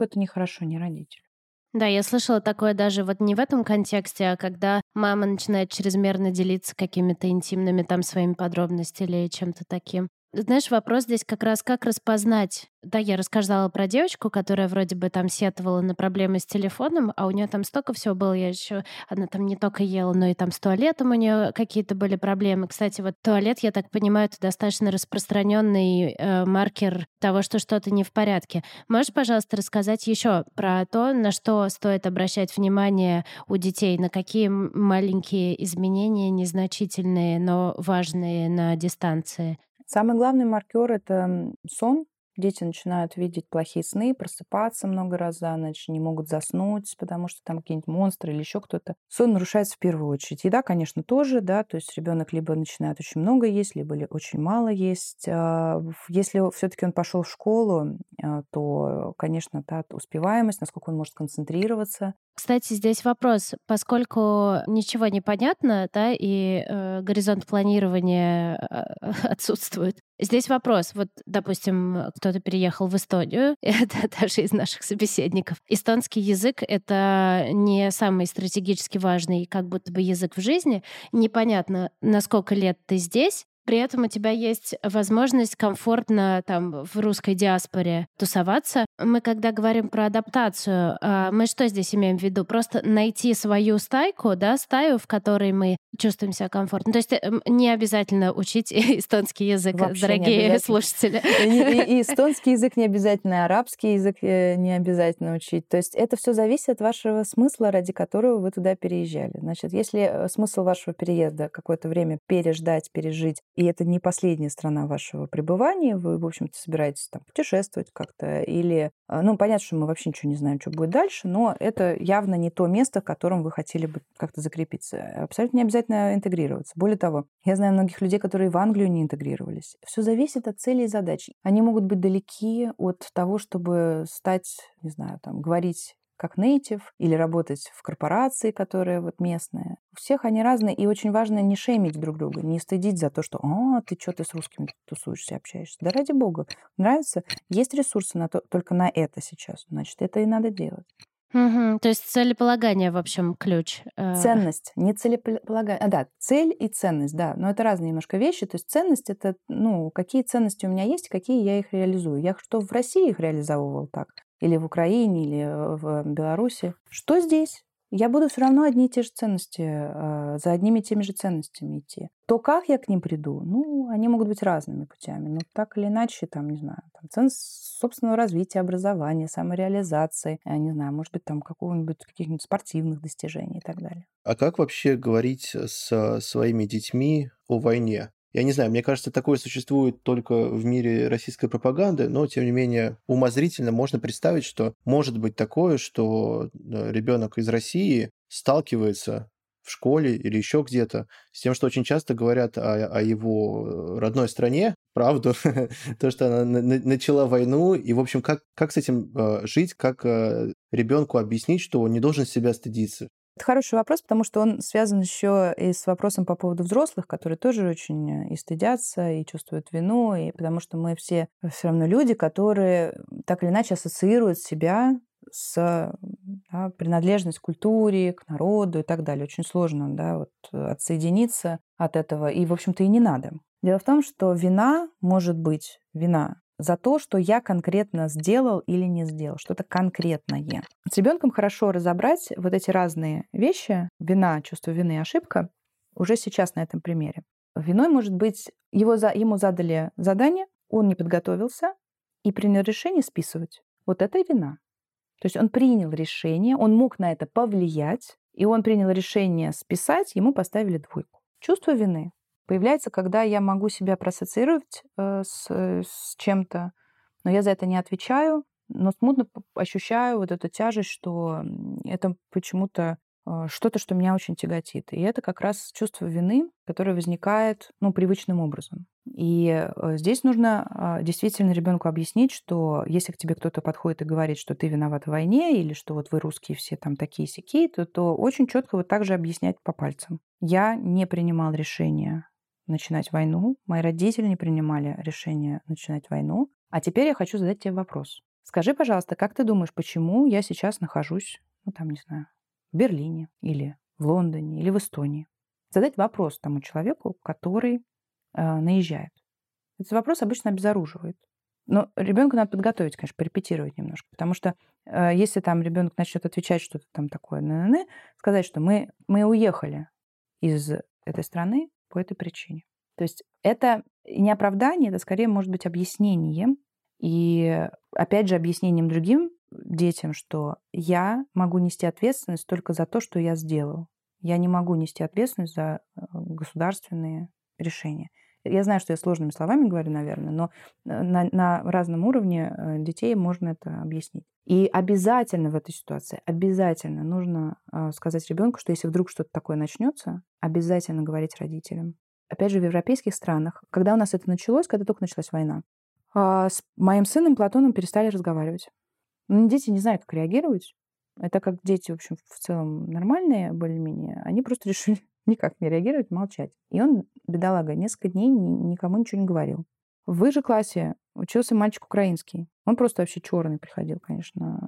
Это нехорошо, не родитель. Да, я слышала такое даже вот не в этом контексте, а когда мама начинает чрезмерно делиться какими-то интимными там своими подробностями или чем-то таким. Знаешь, вопрос здесь как раз как распознать. Да, я рассказала про девочку, которая вроде бы там сетовала на проблемы с телефоном, а у нее там столько всего было. Я еще, она там не только ела, но и там с туалетом у нее какие-то были проблемы. Кстати, вот туалет, я так понимаю, это достаточно распространенный э, маркер того, что что-то не в порядке. Можешь, пожалуйста, рассказать еще про то, на что стоит обращать внимание у детей, на какие маленькие изменения, незначительные, но важные на дистанции? Самый главный маркер это сон. Дети начинают видеть плохие сны, просыпаться много раз за ночь, не могут заснуть, потому что там какие-нибудь монстры или еще кто-то. Сон нарушается в первую очередь. Еда, конечно, тоже, да, то есть ребенок либо начинает очень много есть, либо очень мало есть. А, если все-таки он пошел в школу, а, то, конечно, та успеваемость, насколько он может концентрироваться, кстати, здесь вопрос, поскольку ничего не понятно, да, и э, горизонт планирования э, отсутствует. Здесь вопрос, вот, допустим, кто-то переехал в Эстонию, это даже из наших собеседников. Эстонский язык — это не самый стратегически важный как будто бы язык в жизни. Непонятно, на сколько лет ты здесь, при этом у тебя есть возможность комфортно там в русской диаспоре тусоваться. Мы когда говорим про адаптацию, а, мы что здесь имеем в виду? Просто найти свою стайку, да, стаю, в которой мы чувствуем себя комфортно. То есть эм, не обязательно учить эстонский язык, Вообще дорогие слушатели. И, и эстонский язык не обязательно, арабский язык э, не обязательно учить. То есть это все зависит от вашего смысла, ради которого вы туда переезжали. Значит, если э, смысл вашего переезда какое-то время переждать, пережить, и это не последняя страна вашего пребывания, вы, в общем-то, собираетесь там путешествовать как-то или... Э, ну, понятно, что мы вообще ничего не знаем, что будет дальше, но это явно не то место, в котором вы хотели бы как-то закрепиться. Абсолютно не обязательно интегрироваться. Более того, я знаю многих людей, которые в Англию не интегрировались. Все зависит от целей и задач. Они могут быть далеки от того, чтобы стать, не знаю, там, говорить как нейтив или работать в корпорации, которая вот местная. всех они разные, и очень важно не шеймить друг друга, не стыдить за то, что «А, ты что, ты с русскими тусуешься, общаешься». Да ради бога, нравится. Есть ресурсы на то, только на это сейчас, значит, это и надо делать. Угу. То есть целеполагание, в общем, ключ. Э. Ценность, не целеполагание. А, да, цель и ценность, да. Но это разные немножко вещи. То есть ценность — это, ну, какие ценности у меня есть, какие я их реализую. Я что в России их реализовывал так, или в Украине, или в Беларуси. Что здесь? я буду все равно одни и те же ценности, э, за одними и теми же ценностями идти. То, как я к ним приду, ну, они могут быть разными путями, но так или иначе, там, не знаю, там, ценность собственного развития, образования, самореализации, я не знаю, может быть, там, какого-нибудь, каких-нибудь спортивных достижений и так далее. А как вообще говорить с своими детьми о войне? Я не знаю, мне кажется, такое существует только в мире российской пропаганды, но, тем не менее, умозрительно можно представить, что может быть такое, что э, ребенок из России сталкивается в школе или еще где-то, с тем, что очень часто говорят о, о его родной стране, правду, то, что она начала войну, и, в общем, как, как с этим э, жить, как э, ребенку объяснить, что он не должен себя стыдиться, это хороший вопрос, потому что он связан еще и с вопросом по поводу взрослых, которые тоже очень и стыдятся, и чувствуют вину, и потому что мы все все равно люди, которые так или иначе ассоциируют себя с да, принадлежность к культуре, к народу и так далее. Очень сложно да, вот, отсоединиться от этого, и, в общем-то, и не надо. Дело в том, что вина может быть вина за то, что я конкретно сделал или не сделал, что-то конкретное. С ребенком хорошо разобрать вот эти разные вещи, вина, чувство вины ошибка, уже сейчас на этом примере. Виной может быть, его за, ему задали задание, он не подготовился и принял решение списывать. Вот это и вина. То есть он принял решение, он мог на это повлиять, и он принял решение списать, ему поставили двойку. Чувство вины появляется, когда я могу себя проассоциировать э, с, э, с чем-то, но я за это не отвечаю, но смутно ощущаю вот эту тяжесть, что это почему-то э, что-то, что меня очень тяготит. И это как раз чувство вины, которое возникает ну, привычным образом. И здесь нужно действительно ребенку объяснить, что если к тебе кто-то подходит и говорит, что ты виноват в войне, или что вот вы русские все там такие сики, то, то очень четко вот так же объяснять по пальцам. Я не принимал решения начинать войну. Мои родители не принимали решение начинать войну. А теперь я хочу задать тебе вопрос. Скажи, пожалуйста, как ты думаешь, почему я сейчас нахожусь, ну там, не знаю, в Берлине или в Лондоне или в Эстонии? Задать вопрос тому человеку, который э, наезжает. Этот вопрос обычно обезоруживает. Но ребенка надо подготовить, конечно, порепетировать немножко, потому что э, если там ребенок начнет отвечать что-то там такое, на сказать, что мы, мы уехали из этой страны, по этой причине. То есть это не оправдание, это скорее может быть объяснением. И опять же объяснением другим детям, что я могу нести ответственность только за то, что я сделал. Я не могу нести ответственность за э, государственные решения. Я знаю, что я сложными словами говорю, наверное, но э, на, на разном уровне э, детей можно это объяснить. И обязательно в этой ситуации, обязательно нужно э, сказать ребенку, что если вдруг что-то такое начнется, обязательно говорить родителям. Опять же, в европейских странах, когда у нас это началось, когда только началась война, а, с моим сыном Платоном перестали разговаривать. Ну, дети не знают, как реагировать. Это как дети, в общем, в целом нормальные более-менее. Они просто решили никак не реагировать, молчать. И он, бедолага, несколько дней никому ничего не говорил. В же классе учился мальчик украинский. Он просто вообще черный приходил, конечно,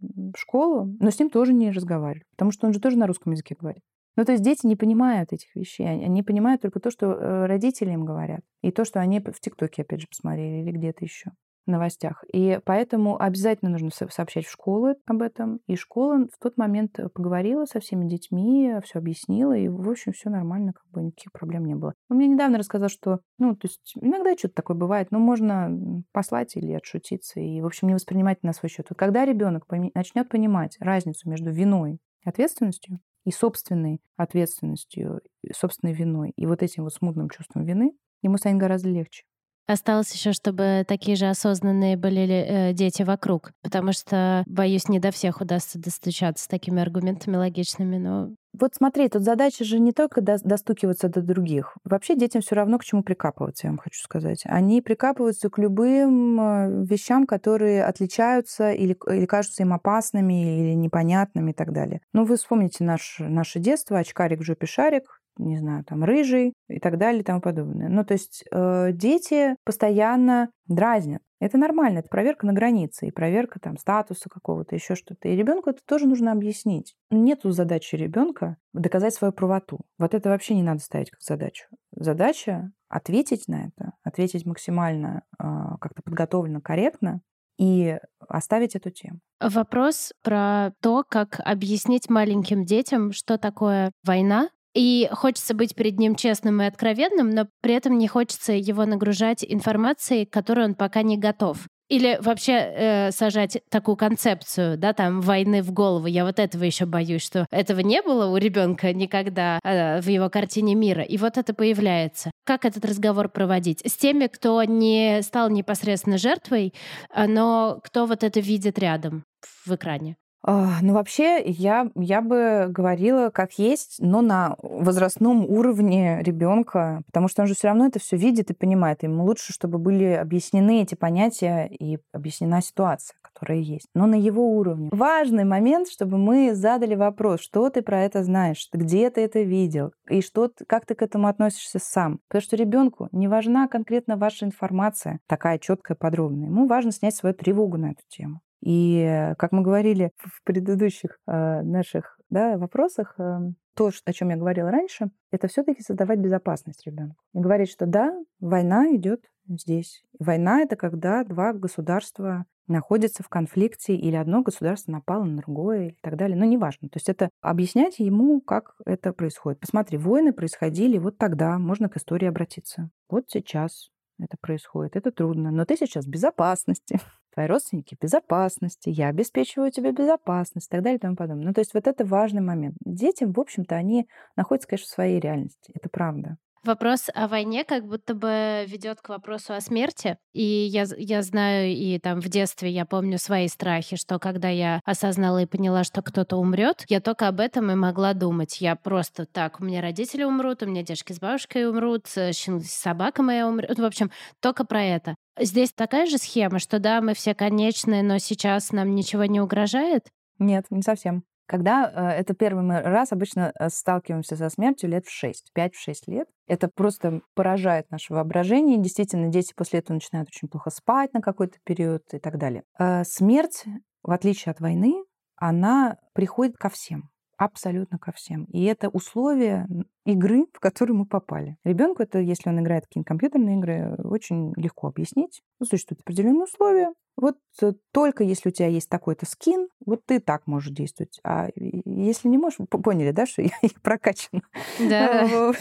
в школу, но с ним тоже не разговаривали, потому что он же тоже на русском языке говорит. Ну, то есть дети не понимают этих вещей. Они понимают только то, что э, родители им говорят. И то, что они в ТикТоке, опять же, посмотрели или где-то еще новостях. И поэтому обязательно нужно сообщать в школу об этом. И школа в тот момент э, поговорила со всеми детьми, все объяснила, и, в общем, все нормально, как бы никаких проблем не было. Он мне недавно рассказал, что, ну, то есть иногда что-то такое бывает, но можно послать или отшутиться, и, в общем, не воспринимать на свой счет. Вот когда ребенок начнет понимать разницу между виной и ответственностью, и собственной ответственностью, собственной виной, и вот этим вот смутным чувством вины, ему станет гораздо легче. Осталось еще, чтобы такие же осознанные были э, дети вокруг, потому что, боюсь, не до всех удастся достучаться с такими аргументами логичными, но Вот смотри, тут задача же не только до- достукиваться до других. Вообще детям все равно к чему прикапываться, я вам хочу сказать. Они прикапываются к любым э, вещам, которые отличаются или, или кажутся им опасными, или непонятными и так далее. Ну, вы вспомните наш, наше детство, очкарик в жопе шарик, не знаю, там, рыжий и так далее и тому подобное. Ну, то есть э, дети постоянно дразнят. Это нормально, это проверка на границе, и проверка там статуса какого-то, еще что-то. И ребенку это тоже нужно объяснить. Нету задачи ребенка доказать свою правоту. Вот это вообще не надо ставить как задачу. Задача ответить на это, ответить максимально э, как-то подготовленно, корректно, и оставить эту тему. Вопрос про то, как объяснить маленьким детям, что такое война, и хочется быть перед ним честным и откровенным, но при этом не хочется его нагружать информацией, к которой он пока не готов. Или вообще э, сажать такую концепцию, да, там войны в голову. Я вот этого еще боюсь, что этого не было у ребенка никогда э, в его картине мира. И вот это появляется. Как этот разговор проводить? С теми, кто не стал непосредственно жертвой, а, но кто вот это видит рядом в экране. Ну, вообще, я, я бы говорила, как есть, но на возрастном уровне ребенка, потому что он же все равно это все видит и понимает. Ему лучше, чтобы были объяснены эти понятия и объяснена ситуация, которая есть, но на его уровне. Важный момент, чтобы мы задали вопрос, что ты про это знаешь, где ты это видел, и что, как ты к этому относишься сам. Потому что ребенку не важна конкретно ваша информация, такая четкая, подробная. Ему важно снять свою тревогу на эту тему. И, как мы говорили в предыдущих э, наших да, вопросах, э, то, о чем я говорила раньше, это все-таки создавать безопасность ребенку. И говорить, что да, война идет здесь. Война это когда два государства находятся в конфликте, или одно государство напало на другое, и так далее. Но неважно. То есть это объяснять ему, как это происходит. Посмотри, войны происходили вот тогда, можно к истории обратиться. Вот сейчас это происходит. Это трудно. Но ты сейчас в безопасности. Твои родственники в безопасности. Я обеспечиваю тебе безопасность и так далее и тому подобное. Ну, то есть вот это важный момент. Дети, в общем-то, они находятся, конечно, в своей реальности. Это правда. Вопрос о войне как будто бы ведет к вопросу о смерти. И я, я знаю, и там в детстве я помню свои страхи, что когда я осознала и поняла, что кто-то умрет, я только об этом и могла думать. Я просто так, у меня родители умрут, у меня дедушки с бабушкой умрут, э, собака моя умрет. В общем, только про это. Здесь такая же схема, что да, мы все конечные, но сейчас нам ничего не угрожает. Нет, не совсем. Когда э, это первый раз обычно э, сталкиваемся со смертью лет в 6, 5-6 лет, это просто поражает наше воображение. Действительно, дети после этого начинают очень плохо спать на какой-то период и так далее. Э, Смерть, в отличие от войны, она приходит ко всем. Абсолютно ко всем. И это условие игры, в которую мы попали. Ребенку это, если он играет в какие-нибудь компьютерные игры, очень легко объяснить. Ну, существуют определенные условия. Вот э, только если у тебя есть такой-то скин, вот ты так можешь действовать. А если не можешь, поняли, да, что я, я прокачана Да.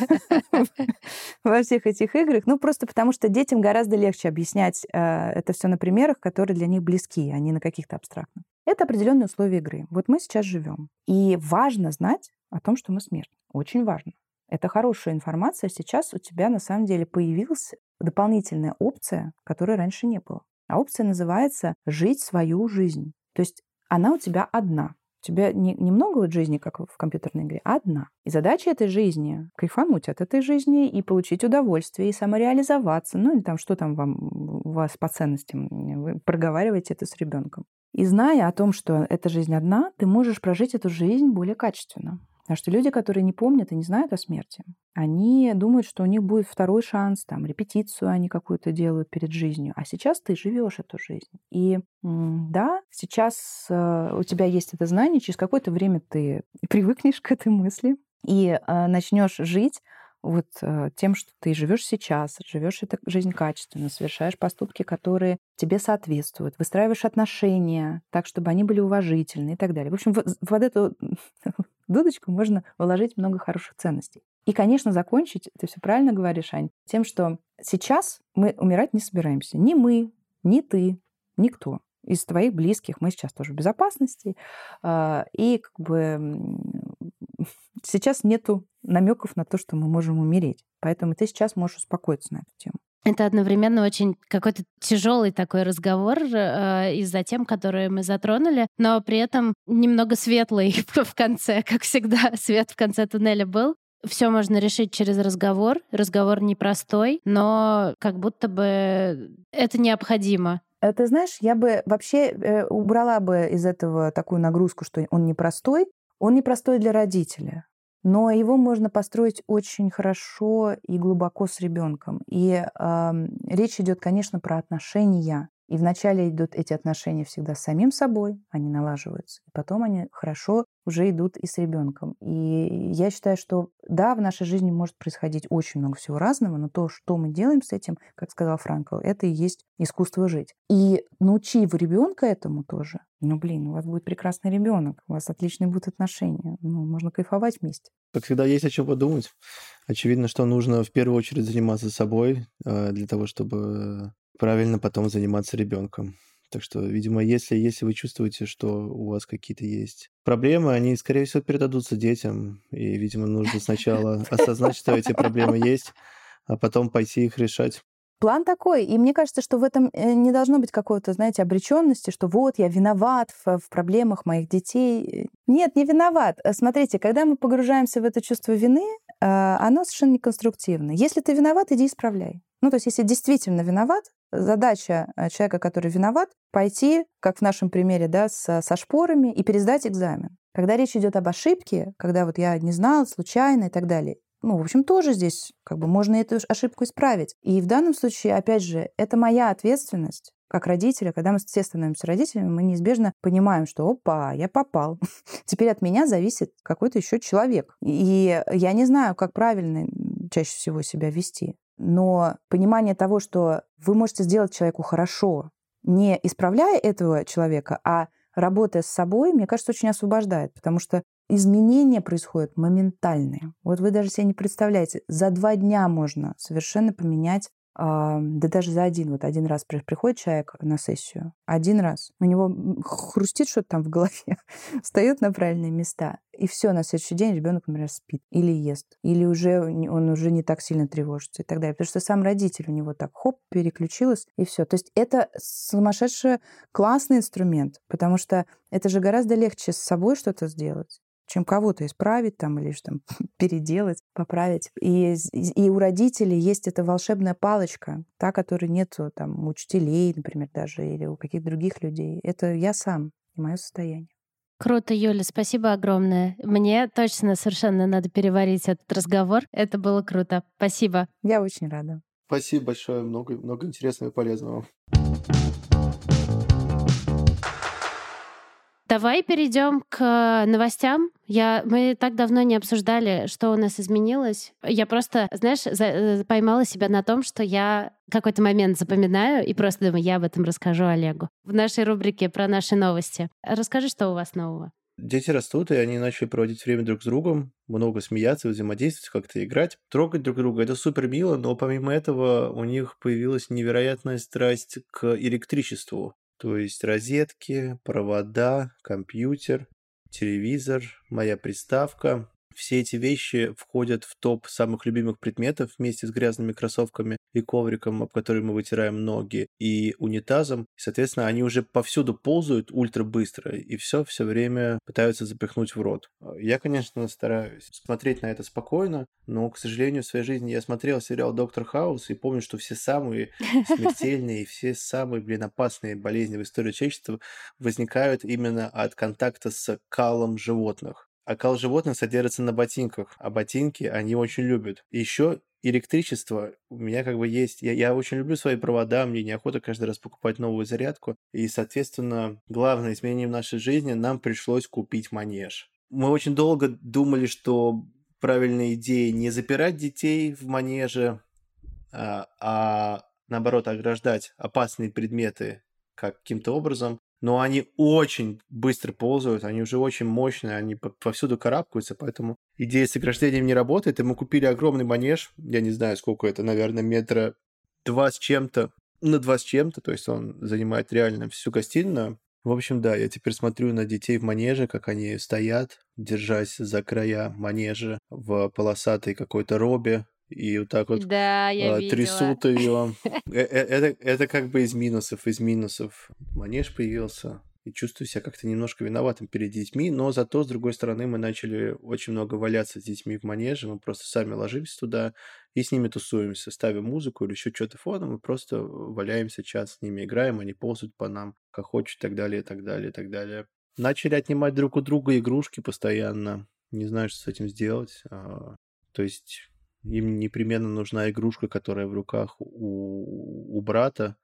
во всех этих играх. Ну, просто потому что детям гораздо легче объяснять э, это все на примерах, которые для них близки, а не на каких-то абстрактных. Это определенные условия игры. Вот мы сейчас живем. И важно знать о том, что мы смертны. Очень важно. Это хорошая информация. Сейчас у тебя на самом деле появилась дополнительная опция, которой раньше не было. А опция называется «жить свою жизнь». То есть она у тебя одна. У тебя не, не вот жизни, как в компьютерной игре, а одна. И задача этой жизни — кайфануть от этой жизни и получить удовольствие, и самореализоваться. Ну, или там что там вам, у вас по ценностям, вы проговариваете это с ребенком. И зная о том, что эта жизнь одна, ты можешь прожить эту жизнь более качественно. Потому что люди, которые не помнят и не знают о смерти, они думают, что у них будет второй шанс, там, репетицию они какую-то делают перед жизнью. А сейчас ты живешь эту жизнь. И да, сейчас э, у тебя есть это знание, через какое-то время ты привыкнешь к этой мысли и э, начнешь жить вот э, тем, что ты живешь сейчас, живешь эту жизнь качественно, совершаешь поступки, которые тебе соответствуют, выстраиваешь отношения так, чтобы они были уважительны и так далее. В общем, в, в вот эту дудочку можно вложить много хороших ценностей. И, конечно, закончить, ты все правильно говоришь, Ань, тем, что сейчас мы умирать не собираемся. Ни мы, ни ты, никто из твоих близких. Мы сейчас тоже в безопасности. а, И как бы сейчас нету намеков на то, что мы можем умереть. Поэтому ты сейчас можешь успокоиться на эту тему. Это одновременно очень какой-то тяжелый такой разговор э, из-за тем, которые мы затронули, но при этом немного светлый в конце, как всегда, свет в конце туннеля был. Все можно решить через разговор. Разговор непростой, но как будто бы это необходимо. Э, ты знаешь, я бы вообще э, убрала бы из этого такую нагрузку, что он непростой. Он непростой для родителя но его можно построить очень хорошо и глубоко с ребенком. И э, речь идет, конечно, про отношения. И вначале идут эти отношения всегда с самим собой, они налаживаются. И потом они хорошо уже идут и с ребенком. И я считаю, что да, в нашей жизни может происходить очень много всего разного, но то, что мы делаем с этим, как сказал Франкл, это и есть искусство жить. И научив ребенка этому тоже, ну блин, у вас будет прекрасный ребенок, у вас отличные будут отношения, ну, можно кайфовать вместе. Как всегда, есть о чем подумать. Очевидно, что нужно в первую очередь заниматься собой э, для того, чтобы правильно потом заниматься ребенком. Так что, видимо, если, если вы чувствуете, что у вас какие-то есть проблемы, они, скорее всего, передадутся детям. И, видимо, нужно сначала осознать, что эти проблемы есть, а потом пойти их решать. План такой, и мне кажется, что в этом э, не должно быть какой-то, знаете, обреченности, что вот я виноват в, в проблемах моих детей. Нет, не виноват. Э, смотрите, когда мы погружаемся в это чувство вины, э, оно совершенно неконструктивно. Если ты виноват, иди исправляй. Ну, то есть, если действительно виноват, задача человека, который виноват, пойти, как в нашем примере, да, со, со шпорами и пересдать экзамен. Когда речь идет об ошибке, когда вот я не знал, случайно и так далее, ну, в общем, тоже здесь как бы можно эту ошибку исправить. И в данном случае, опять же, это моя ответственность как родителя, когда мы все становимся родителями, мы неизбежно понимаем, что опа, я попал. Теперь от меня зависит какой-то еще человек. И я не знаю, как правильно чаще всего себя вести. Но понимание того, что вы можете сделать человеку хорошо, не исправляя этого человека, а работая с собой, мне кажется, очень освобождает, потому что изменения происходят моментальные. Вот вы даже себе не представляете, за два дня можно совершенно поменять да даже за один, вот один раз приходит человек на сессию, один раз, у него хрустит что-то там в голове, встает на правильные места, и все, на следующий день ребенок, например, спит или ест, или уже он уже не так сильно тревожится и так далее, потому что сам родитель у него так хоп, переключилась, и все. То есть это сумасшедший классный инструмент, потому что это же гораздо легче с собой что-то сделать, чем кого-то исправить там или же, там, переделать, поправить. И, и у родителей есть эта волшебная палочка, та, которой нет там, у учителей, например, даже, или у каких-то других людей. Это я сам и мое состояние. Круто, Юля, спасибо огромное. Мне точно совершенно надо переварить этот разговор. Это было круто. Спасибо. Я очень рада. Спасибо большое. Много, много интересного и полезного. Давай перейдем к новостям. Я, мы так давно не обсуждали, что у нас изменилось. Я просто, знаешь, за, э, поймала себя на том, что я какой-то момент запоминаю и просто думаю, я об этом расскажу Олегу. В нашей рубрике про наши новости. Расскажи, что у вас нового. Дети растут, и они начали проводить время друг с другом, много смеяться, взаимодействовать, как-то играть, трогать друг друга. Это супер мило, но помимо этого у них появилась невероятная страсть к электричеству. То есть розетки, провода, компьютер, телевизор, моя приставка. Все эти вещи входят в топ самых любимых предметов вместе с грязными кроссовками и ковриком, об который мы вытираем ноги, и унитазом. И, соответственно, они уже повсюду ползают ультра быстро, и все все время пытаются запихнуть в рот. Я, конечно, стараюсь смотреть на это спокойно, но, к сожалению, в своей жизни я смотрел сериал «Доктор Хаус» и помню, что все самые смертельные, все самые, блин, опасные болезни в истории человечества возникают именно от контакта с калом животных. А кал животных содержится на ботинках, а ботинки они очень любят. еще электричество у меня как бы есть. Я, я очень люблю свои провода, мне неохота каждый раз покупать новую зарядку. И, соответственно, главное изменение в нашей жизни нам пришлось купить манеж. Мы очень долго думали, что правильная идея не запирать детей в манеже, а, а наоборот ограждать опасные предметы каким-то образом но они очень быстро ползают, они уже очень мощные, они повсюду карабкаются, поэтому идея с ограждением не работает, и мы купили огромный манеж, я не знаю, сколько это, наверное, метра два с чем-то, на два с чем-то, то есть он занимает реально всю гостиную. В общем, да, я теперь смотрю на детей в манеже, как они стоят, держась за края манежа в полосатой какой-то робе, и вот так вот Да, я а, трясут ее. Это, это как бы из минусов, из минусов. Манеж появился, и чувствую себя как-то немножко виноватым перед детьми, но зато, с другой стороны, мы начали очень много валяться с детьми в манеже, мы просто сами ложимся туда и с ними тусуемся, ставим музыку или еще что-то фоном, мы просто валяемся час с ними, играем, они ползают по нам, как хочут, и так далее, и так далее, и так далее. Начали отнимать друг у друга игрушки постоянно, не знаю, что с этим сделать. А, то есть им непременно нужна игрушка, которая в руках у, у брата,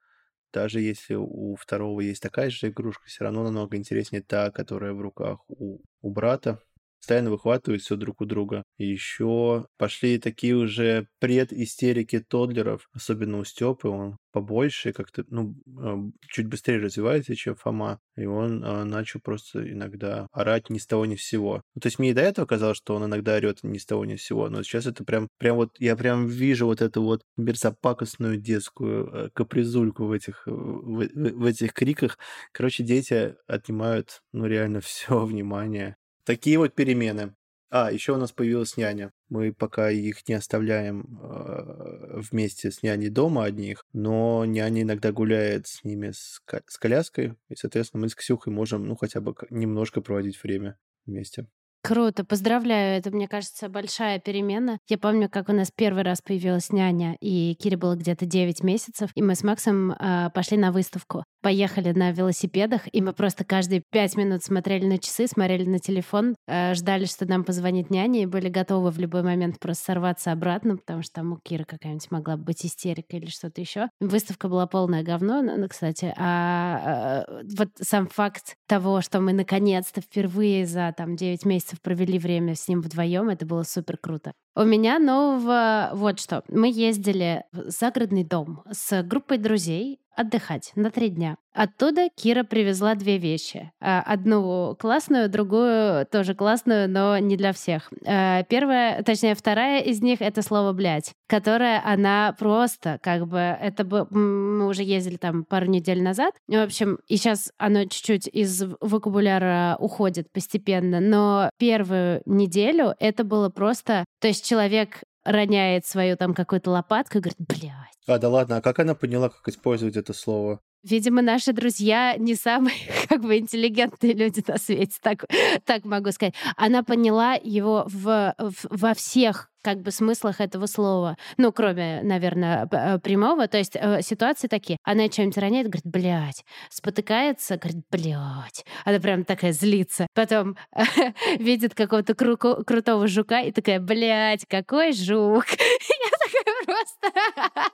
даже если у второго есть такая же игрушка, все равно намного интереснее та, которая в руках у, у брата постоянно выхватывают все друг у друга. Еще пошли такие уже предистерики тодлеров, особенно у Степы, он побольше, как-то, ну, а, чуть быстрее развивается, чем Фома, и он а, начал просто иногда орать ни с того ни с сего. Ну, то есть мне и до этого казалось, что он иногда орет ни с того ни с сего, но сейчас это прям, прям вот, я прям вижу вот эту вот мерзопакостную детскую э, капризульку в этих, в, в, в этих криках. Короче, дети отнимают, ну, реально все внимание Такие вот перемены. А, еще у нас появилась няня. Мы пока их не оставляем э, вместе с няней дома одних, но няня иногда гуляет с ними с, с коляской, и, соответственно, мы с Ксюхой можем, ну, хотя бы немножко проводить время вместе. Круто, поздравляю. Это, мне кажется, большая перемена. Я помню, как у нас первый раз появилась няня, и Кире было где-то 9 месяцев, и мы с Максом э, пошли на выставку. Поехали на велосипедах, и мы просто каждые 5 минут смотрели на часы, смотрели на телефон, э, ждали, что нам позвонит няня, и были готовы в любой момент просто сорваться обратно, потому что там у Киры какая-нибудь могла быть истерика или что-то еще. Выставка была полное говно, ну, кстати. А э, вот сам факт того, что мы наконец-то впервые за там 9 месяцев месяцев провели время с ним вдвоем. Это было супер круто. У меня нового вот что. Мы ездили в загородный дом с группой друзей отдыхать на три дня. Оттуда Кира привезла две вещи. А, одну классную, другую тоже классную, но не для всех. А, первая, точнее, вторая из них — это слово «блядь», которое она просто, как бы, это бы... Мы уже ездили там пару недель назад. В общем, и сейчас оно чуть-чуть из вокабуляра уходит постепенно, но первую неделю это было просто... То есть человек роняет свою там какую-то лопатку и говорит, блядь. А, да ладно, а как она поняла, как использовать это слово? Видимо, наши друзья не самые как бы интеллигентные люди на свете, так, так могу сказать. Она поняла его в, в, во всех как бы смыслах этого слова. Ну, кроме, наверное, э, прямого. То есть э, ситуации такие. Она что-нибудь роняет, говорит, блядь. Спотыкается, говорит, блядь. Она прям такая злится. Потом видит какого-то кру- крутого жука и такая, блядь, какой жук. Просто...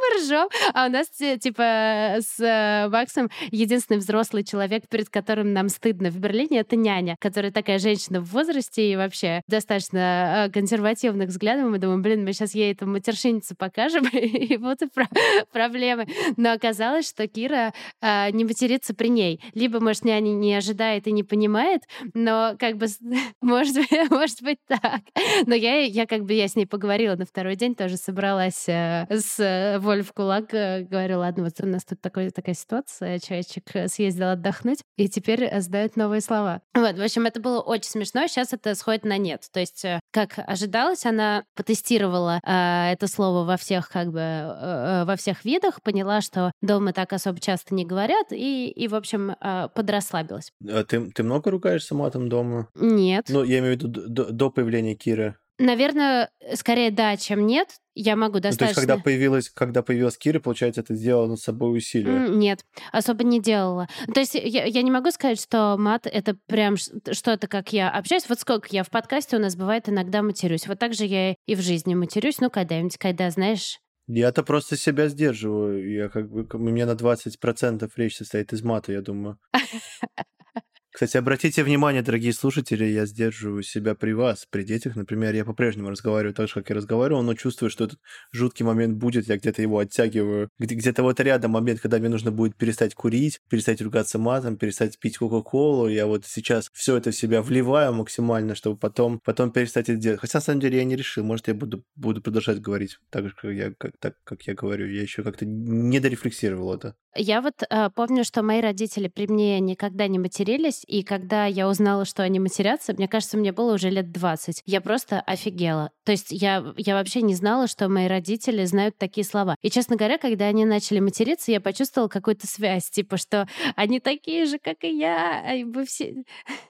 Мы ржем. А у нас, типа, с э, Максом единственный взрослый человек, перед которым нам стыдно в Берлине, это няня, которая такая женщина в возрасте и вообще достаточно консервативных взглядов. Мы думаем, блин, мы сейчас ей эту матершинницу покажем, и вот и про проблемы. Но оказалось, что Кира э, не матерится при ней. Либо, может, няня не ожидает и не понимает, но как бы, может, может быть так. Но я, я как бы, я с ней поговорила на второй день, тоже собралась э, с Воль в кулак, э, говорю, ладно, вот у нас тут такой, такая ситуация, человечек съездил отдохнуть, и теперь сдает новые слова. Вот, в общем, это было очень смешно, сейчас это сходит на нет. То есть, э, как ожидалось, она потестировала э, это слово во всех, как бы, э, во всех видах, поняла, что дома так особо часто не говорят, и, и в общем, э, подрасслабилась. А ты, ты много ругаешься матом дома? Нет. Ну, я имею в виду до, до появления Киры. Наверное, скорее да, чем нет. Я могу достаточно... Ну, то есть, когда появилась, когда появилась Кира, получается, это сделала над собой усилие? Нет, особо не делала. То есть я, я не могу сказать, что мат — это прям что-то, как я общаюсь. Вот сколько я в подкасте у нас бывает иногда матерюсь. Вот так же я и в жизни матерюсь. Ну, когда-нибудь, когда, знаешь... Я-то просто себя сдерживаю. Я как бы... У меня на 20% речь состоит из мата, я думаю. Кстати, обратите внимание, дорогие слушатели, я сдерживаю себя при вас, при детях. Например, я по-прежнему разговариваю так же, как я разговаривал, но чувствую, что этот жуткий момент будет, я где-то его оттягиваю. Где-то вот рядом момент, когда мне нужно будет перестать курить, перестать ругаться матом, перестать пить Кока-Колу. Я вот сейчас все это в себя вливаю максимально, чтобы потом, потом перестать это делать. Хотя, на самом деле, я не решил. Может, я буду, буду продолжать говорить так же, как я, как, так, как я говорю. Я еще как-то не дорефлексировал это. Я вот э, помню, что мои родители при мне никогда не матерились, И когда я узнала, что они матерятся, мне кажется, мне было уже лет 20. Я просто офигела. То есть я, я вообще не знала, что мои родители знают такие слова. И, честно говоря, когда они начали материться, я почувствовала какую-то связь, типа, что они такие же, как и я, а мы все...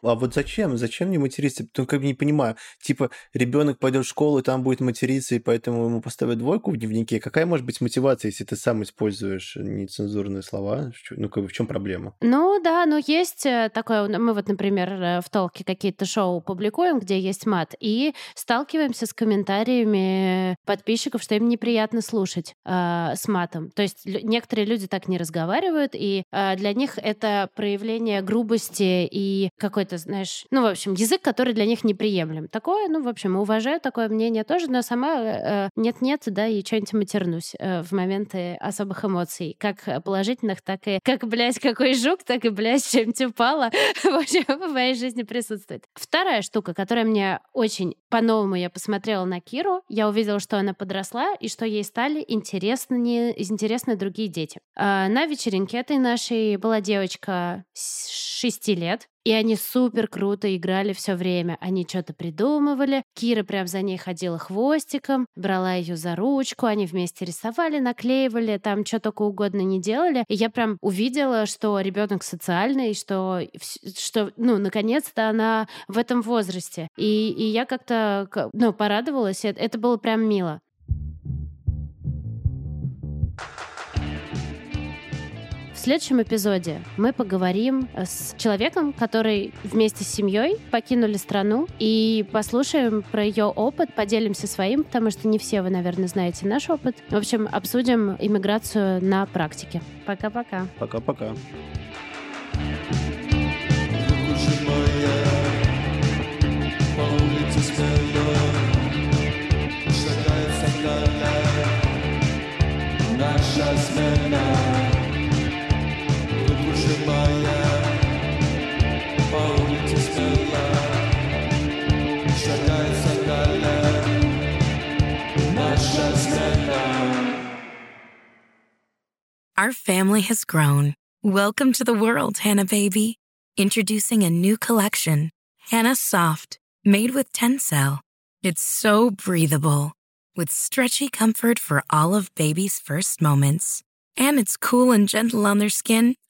А вот зачем? Зачем мне материться? Ну, как бы не понимаю. Типа, ребенок пойдет в школу, и там будет материться, и поэтому ему поставят двойку в дневнике. Какая может быть мотивация, если ты сам используешь нецензурные слова? Ну, как бы в чем проблема? Ну, да, но есть э, такое... Мы вот, например, э, в толке какие-то шоу публикуем, где есть мат, и сталкиваемся с комментариями подписчиков, что им неприятно слушать э, с матом. То есть некоторые люди так не разговаривают, и э, для них это проявление грубости и какой-то, знаешь, ну, в общем, язык, который для них неприемлем. Такое, ну, в общем, уважаю такое мнение тоже, но сама э, нет-нет, да, и что-нибудь матернусь э, в моменты особых эмоций, как положительных, так и как, блядь, какой жук, так и, блядь, чем-нибудь упало. В общем, в моей жизни присутствует. Вторая штука, которая мне очень по-новому я посмотрела на Киру, я увидела, что она подросла и что ей стали интересны, интересны другие дети. А, на вечеринке этой нашей была девочка 6 лет, и они супер круто играли все время. Они что-то придумывали. Кира прям за ней ходила хвостиком, брала ее за ручку, они вместе рисовали, наклеивали, там что только угодно не делали. И я прям увидела, что ребенок социальный, что, что ну, наконец-то она в этом возрасте. И, и я как-то, ну, порадовалась. Это было прям мило. Следующем эпизоде мы поговорим с человеком, который вместе с семьей покинули страну, и послушаем про ее опыт, поделимся своим, потому что не все вы, наверное, знаете наш опыт. В общем, обсудим иммиграцию на практике. Пока-пока. Пока-пока. наша смена. Our family has grown. Welcome to the world, Hannah baby. Introducing a new collection, Hannah Soft, made with Tencel. It's so breathable, with stretchy comfort for all of baby's first moments. And it's cool and gentle on their skin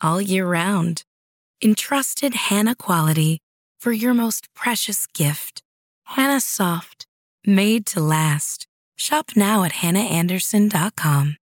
all year round. Entrusted Hannah quality for your most precious gift. Hannah Soft, made to last. Shop now at hannahanderson.com.